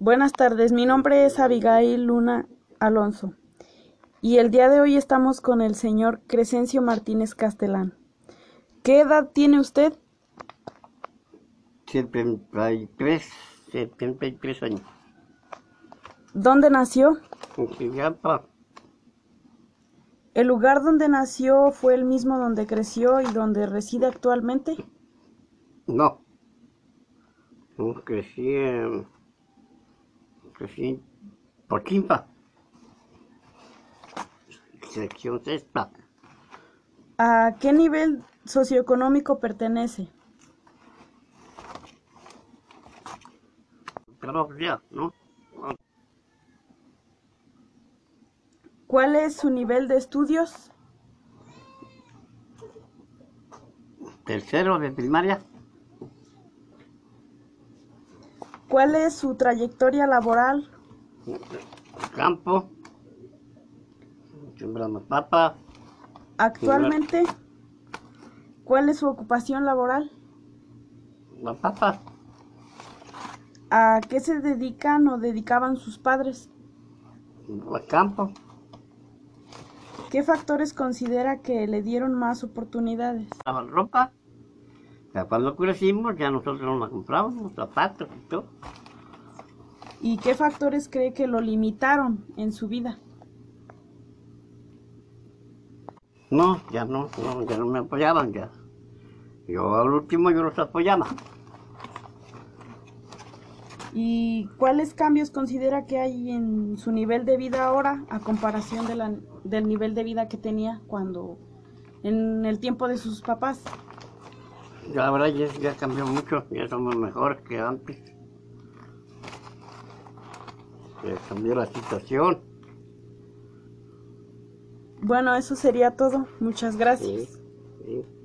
Buenas tardes, mi nombre es Abigail Luna Alonso y el día de hoy estamos con el señor Crescencio Martínez Castelán. ¿Qué edad tiene usted? 73, 73 años. ¿Dónde nació? En Chillapa, ¿El lugar donde nació fue el mismo donde creció y donde reside actualmente? no. No, crecí en... Crecí en Pochimpa. Sección sexta. ¿A qué nivel socioeconómico pertenece? Pero ¿no? ¿Cuál es su nivel de estudios? Tercero de primaria. ¿Cuál es su trayectoria laboral? Campo. Sembrando papa. Actualmente, ¿cuál es su ocupación laboral? La papa. ¿A qué se dedican o dedicaban sus padres? Campo. ¿Qué factores considera que le dieron más oportunidades? La ropa. Ya cuando crecimos, ya nosotros nos la comprábamos, zapatos y todo. ¿Y qué factores cree que lo limitaron en su vida? No, ya no, no, ya no me apoyaban ya. Yo al último yo los apoyaba. ¿Y cuáles cambios considera que hay en su nivel de vida ahora a comparación de la- del nivel de vida que tenía cuando en el tiempo de sus papás? Ya la verdad ya, ya cambió mucho, ya somos mejores que antes. Ya cambió la situación. Bueno, eso sería todo. Muchas gracias. Sí, sí.